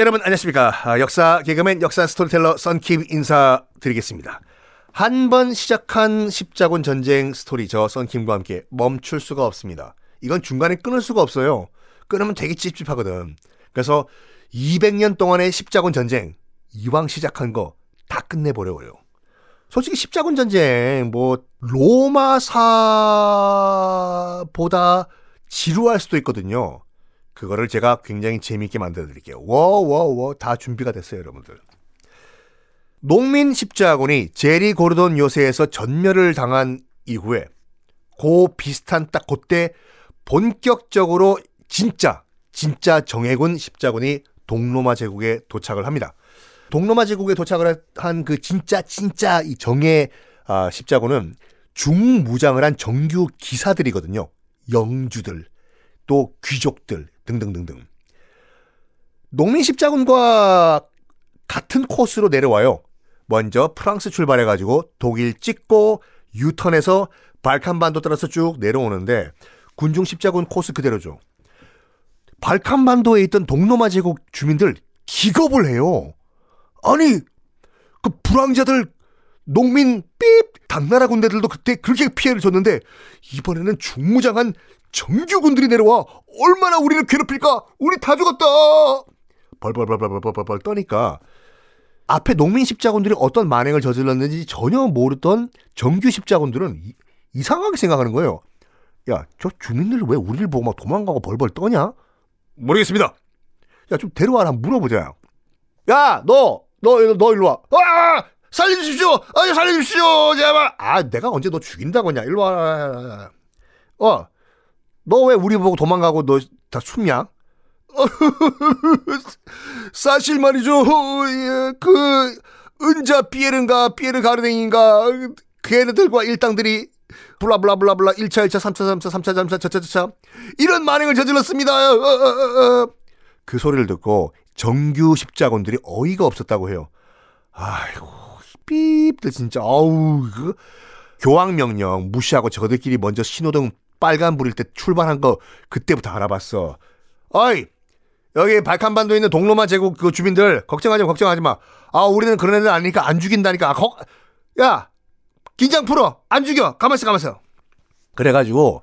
여러분 안녕하십니까. 아, 역사 개그맨 역사 스토리텔러 썬킴 인사드리겠습니다. 한 번 시작한 십자군 전쟁 스토리 저 썬킴과 함께 멈출 수가 없습니다. 이건 중간에 끊을 수가 없어요. 끊으면 되게 찝찝하거든. 그래서 200년 동안의 십자군 전쟁 이왕 시작한 거 다 끝내버려요. 솔직히 십자군 전쟁 뭐 로마사보다 지루할 수도 있거든요. 그거를 제가 굉장히 재미있게 만들어 드릴게요. 워워워 다 준비가 됐어요, 여러분들. 농민 십자군이 제리 고르돈 요새에서 전멸을 당한 이후에 고 비슷한 딱 그때 본격적으로 진짜 진짜 정예군 십자군이 동로마 제국에 도착을 합니다. 동로마 제국에 도착을 한 그 진짜 진짜 이 정예 아, 십자군은 중무장을 한 정규 기사들이거든요. 영주들, 또 귀족들 등등등등. 농민 십자군과 같은 코스로 내려와요. 먼저 프랑스 출발해가지고 독일 찍고 유턴해서 발칸반도 따라서 쭉 내려오는데 군중 십자군 코스 그대로죠. 발칸반도에 있던 동로마 제국 주민들 기겁을 해요. 아니 그 불황자들 농민 삐 당나라 군대들도 그때 그렇게 피해를 줬는데 이번에는 중무장한 정규군들이 내려와 얼마나 우리를 괴롭힐까? 우리 다 죽었다. 벌벌벌벌벌벌벌 떠니까 앞에 농민 십자군들이 어떤 만행을 저질렀는지 전혀 모르던 정규 십자군들은 이, 이상하게 생각하는 거예요. 야, 저 주민들 왜 우리를 보고 막 도망가고 벌벌 떠냐? 모르겠습니다. 야, 좀 데려와라 물어보자. 야, 너, 너, 너 일로 와. 아! 살려주십시오! 아, 살려주십시오! 제발! 아, 내가 언제 너 죽인다고 하냐? 일로 와. 어, 너 왜 우리 보고 도망가고 너 다 숨냐? 사실 말이죠. 예, 그 은자 피에른가 피에르 가르댕인가 걔네들과 일당들이 블라블라블라블라 1차 1차 3차 3차 3차 3차 4차 4차 이런 만행을 저질렀습니다. 어, 어, 어, 그 소리를 듣고 정규 십자군들이 어이가 없었다고 해요. 아이고 삐입들 진짜 아우 그 교황 명령 무시하고 저들끼리 먼저 신호등 빨간 불일 때 출발한 거 그때부터 알아봤어. 어이 여기 발칸반도에 있는 동로마 제국 그 주민들 걱정하지 마 걱정하지 마. 아 우리는 그런 애들 아니니까 안 죽인다니까. 아, 거, 야 긴장 풀어 안 죽여 가만 있어 가만 있어. 그래가지고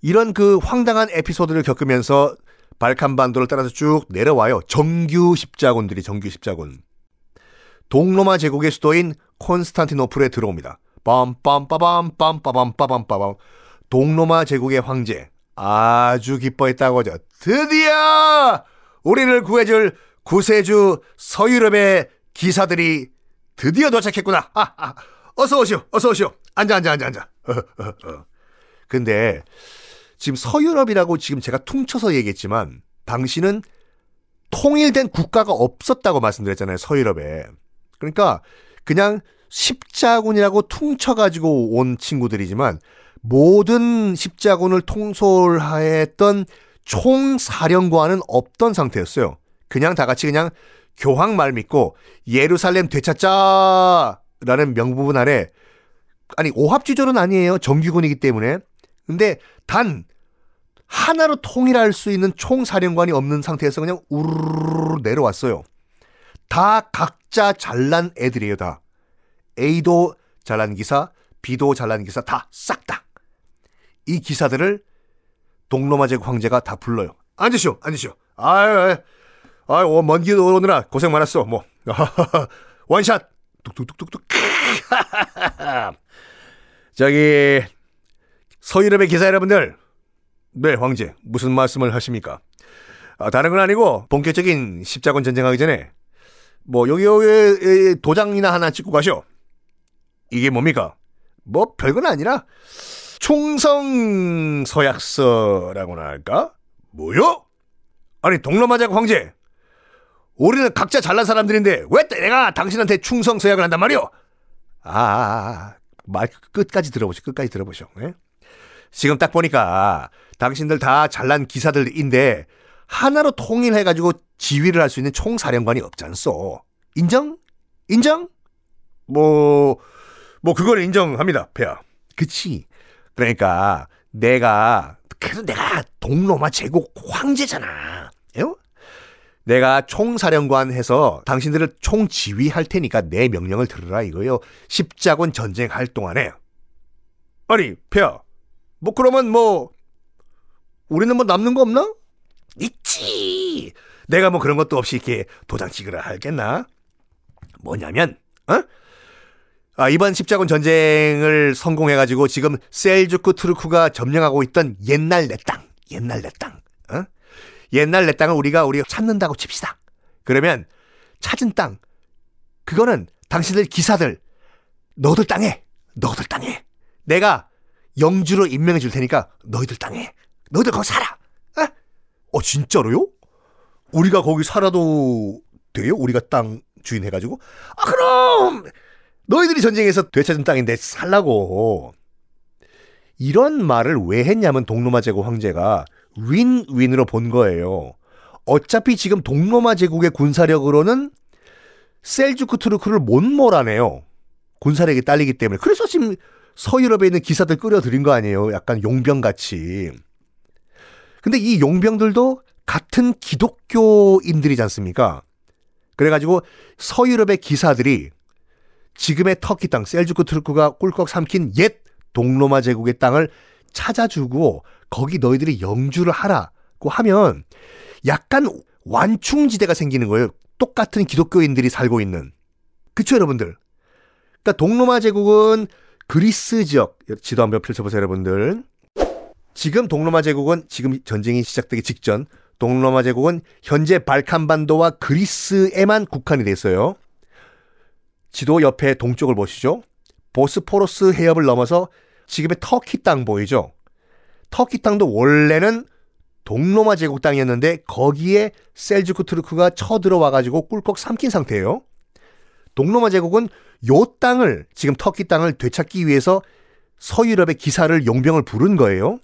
이런 그 황당한 에피소드를 겪으면서 발칸반도를 따라서 쭉 내려와요. 정규 십자군들이 정규 십자군. 동로마 제국의 수도인 콘스탄티노플에 들어옵니다. 빰빰빠밤 빰빠밤 빠밤빠밤 동로마 제국의 황제 아주 기뻐했다고죠. 드디어 우리를 구해줄 구세주 서유럽의 기사들이 드디어 도착했구나. 아, 아. 어서 오시오. 어서 오시오. 앉아 앉아 앉아 앉아. 근데 지금 서유럽이라고 지금 제가 퉁쳐서 얘기했지만 당시는 통일된 국가가 없었다고 말씀드렸잖아요. 서유럽에. 그러니까 그냥 십자군이라고 퉁쳐가지고 온 친구들이지만 모든 십자군을 통솔하였던 총사령관은 없던 상태였어요. 그냥 다 같이 그냥 교황 말 믿고 예루살렘 되찾자라는 명부분 아래 아니 오합지졸은 아니에요. 정규군이기 때문에. 근데 단 하나로 통일할 수 있는 총사령관이 없는 상태에서 그냥 우르르 내려왔어요. 다 각자 잘난 애들이에요, 다. A도 잘난 기사, B도 잘난 기사 다 싹 다. 이 기사들을 동로마 제국 황제가 다 불러요. 앉으시오, 앉으시오. 아유, 아유, 어, 먼길 오느라 고생 많았어. 뭐 원샷, 뚝뚝뚝뚝뚝. 저기 서유럽의 기사 여러분들, 네 황제 무슨 말씀을 하십니까? 아, 다른 건 아니고 본격적인 십자군 전쟁하기 전에 뭐 여기 여기 도장이나 하나 찍고 가쇼. 이게 뭡니까? 뭐 별건 아니라 충성 서약서라고나 할까? 뭐요? 아니 동로마작 황제 우리는 각자 잘난 사람들인데 왜 내가 당신한테 충성 서약을 한단 말이오? 아, 아, 아, 말 끝까지 들어보시오. 끝까지 들어보시오. 네? 지금 딱 보니까 당신들 다 잘난 기사들인데 하나로 통일해가지고 지휘를 할 수 있는 총사령관이 없잖소. 인정? 인정? 뭐, 뭐, 그걸 인정합니다, 폐하. 그치. 그러니까, 내가, 그래도 내가 동로마 제국 황제잖아. 요? 내가 총사령관 해서 당신들을 총지휘할 테니까 내 명령을 들으라 이거요. 십자군 전쟁할 동안에. 아니, 폐야. 뭐 그러면 뭐 우리는 뭐 남는 거 없나? 있지. 내가 뭐 그런 것도 없이 이렇게 도장 찍으라 할겠나? 뭐냐면, 어? 아, 이번 십자군 전쟁을 성공해가지고 지금 셀주크 트루크가 점령하고 있던 옛날 내 땅, 옛날 내 땅, 어? 옛날 내 땅을 우리가 우리가 찾는다고 칩시다. 그러면 찾은 땅, 그거는 당신들 기사들, 너들 땅에, 너들 땅에, 내가 영주로 임명해 줄 테니까 너희들 땅에, 너희들 거기 살아. 어? 어 진짜로요? 우리가 거기 살아도 돼요? 우리가 땅 주인 해가지고? 아 그럼 너희들이 전쟁에서 되찾은 땅인데 살라고. 이런 말을 왜 했냐면 동로마 제국 황제가 윈윈으로 본 거예요. 어차피 지금 동로마 제국의 군사력으로는 셀주크 트루크를 못 몰아내요. 군사력이 딸리기 때문에. 그래서 지금 서유럽에 있는 기사들 끌어들인 거 아니에요. 약간 용병같이. 근데 이 용병들도 같은 기독교인들이지 않습니까? 그래가지고 서유럽의 기사들이 지금의 터키 땅, 셀주크 트루크가 꿀꺽 삼킨 옛 동로마 제국의 땅을 찾아주고 거기 너희들이 영주를 하라고 하면 약간 완충지대가 생기는 거예요. 똑같은 기독교인들이 살고 있는. 그쵸, 여러분들? 그러니까 동로마 제국은 그리스 지역, 지도 한번 펼쳐보세요, 여러분들. 지금 동로마 제국은 지금 전쟁이 시작되기 직전 동로마 제국은 현재 발칸반도와 그리스에만 국한이 됐어요. 지도 옆에 동쪽을 보시죠. 보스포러스 해협을 넘어서 지금의 터키 땅 보이죠? 터키 땅도 원래는 동로마 제국 땅이었는데 거기에 셀주크 트루크가 쳐들어와 가지고 꿀꺽 삼킨 상태예요. 동로마 제국은 요 땅을 지금 터키 땅을 되찾기 위해서 서유럽의 기사를 용병을 부른 거예요.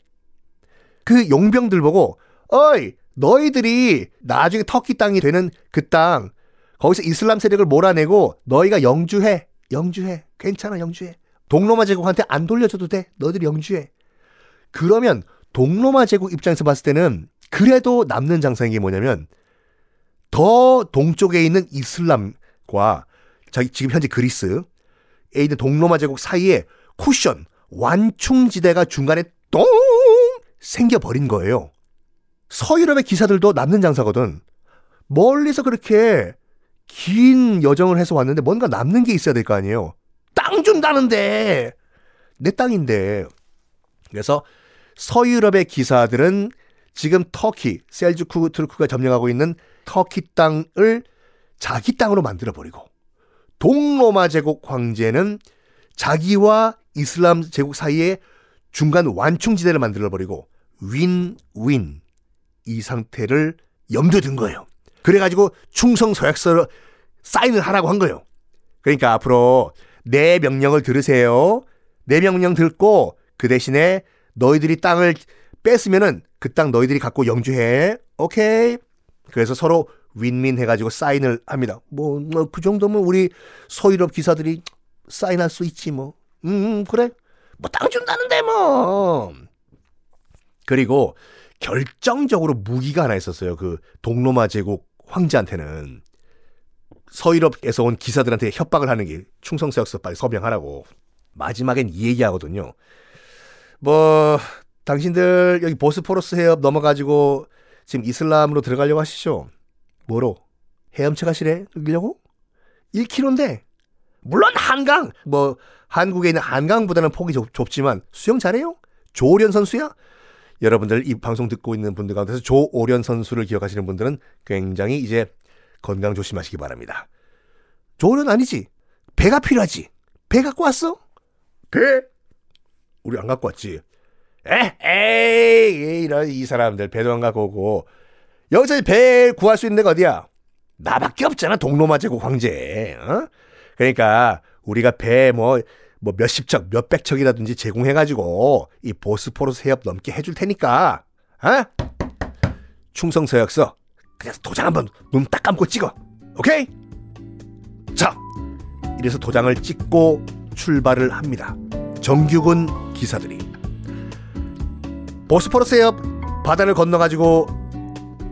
그 용병들 보고 어이 너희들이 나중에 터키 땅이 되는 그 땅 거기서 이슬람 세력을 몰아내고 너희가 영주해 영주해 괜찮아 영주해 동로마 제국한테 안 돌려줘도 돼 너희들이 영주해 그러면 동로마 제국 입장에서 봤을 때는 그래도 남는 장사인 게 뭐냐면 더 동쪽에 있는 이슬람과 자기 지금 현재 그리스에 있는 동로마 제국 사이에 쿠션 완충지대가 중간에 똥 생겨버린 거예요. 서유럽의 기사들도 남는 장사거든. 멀리서 그렇게 긴 여정을 해서 왔는데 뭔가 남는 게 있어야 될 거 아니에요. 땅 준다는데 내 땅인데. 그래서 서유럽의 기사들은 지금 터키, 셀주크 트루크가 점령하고 있는 터키 땅을 자기 땅으로 만들어 버리고 동로마 제국 황제는 자기와 이슬람 제국 사이에 중간 완충지대를 만들어 버리고 윈윈 이 상태를 염두에 둔 거예요. 그래가지고 충성 서약서를 사인을 하라고 한 거예요. 그러니까 앞으로 내 명령을 들으세요. 내 명령 듣고 그 대신에 너희들이 땅을 뺐으면은 그 땅 너희들이 갖고 영주해. 오케이. 그래서 서로 윈윈 해가지고 사인을 합니다. 뭐, 뭐, 그 정도면 우리 서유럽 기사들이 사인할 수 있지, 뭐. 음, 음 그래. 뭐, 땅 준다는데, 뭐. 그리고 결정적으로 무기가 하나 있었어요. 그 동로마 제국 황제한테는 서유럽에서 온 기사들한테 협박을 하는 게 충성서약서 빨리 서명하라고. 마지막엔 이 얘기하거든요. 뭐 당신들 여기 보스포러스 해협 넘어가지고 지금 이슬람으로 들어가려고 하시죠? 뭐로? 헤엄쳐 가시래? 여기려고? 1km인데 물론 한강 뭐 한국에 있는 한강보다는 폭이 좁, 좁지만 수영 잘해요? 조련 선수야? 여러분들 이 방송 듣고 있는 분들 가운데서 조오련 선수를 기억하시는 분들은 굉장히 이제 건강 조심하시기 바랍니다. 조오련 아니지? 배가 필요하지? 배 갖고 왔어? 배? 우리 안 갖고 왔지. 에, 에이, 이런 이 사람들 배도 안 갖고 오고 여기서 배 구할 수 있는 데가 어디야? 나밖에 없잖아 동로마 제국 황제. 어? 그러니까 우리가 배 뭐 뭐 몇십 척, 몇백 척이라든지 제공해가지고 이 보스포러스 해협 넘게 해줄 테니까, 어? 충성서약서 그래서 도장 한번 눈 딱 감고 찍어, 오케이? 자, 이래서 도장을 찍고 출발을 합니다. 정규군 기사들이 보스포러스 해협 바다를 건너가지고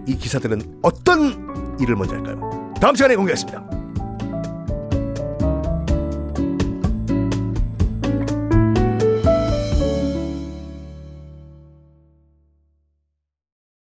이 기사들은 어떤 일을 먼저 할까요? 다음 시간에 공개하겠습니다.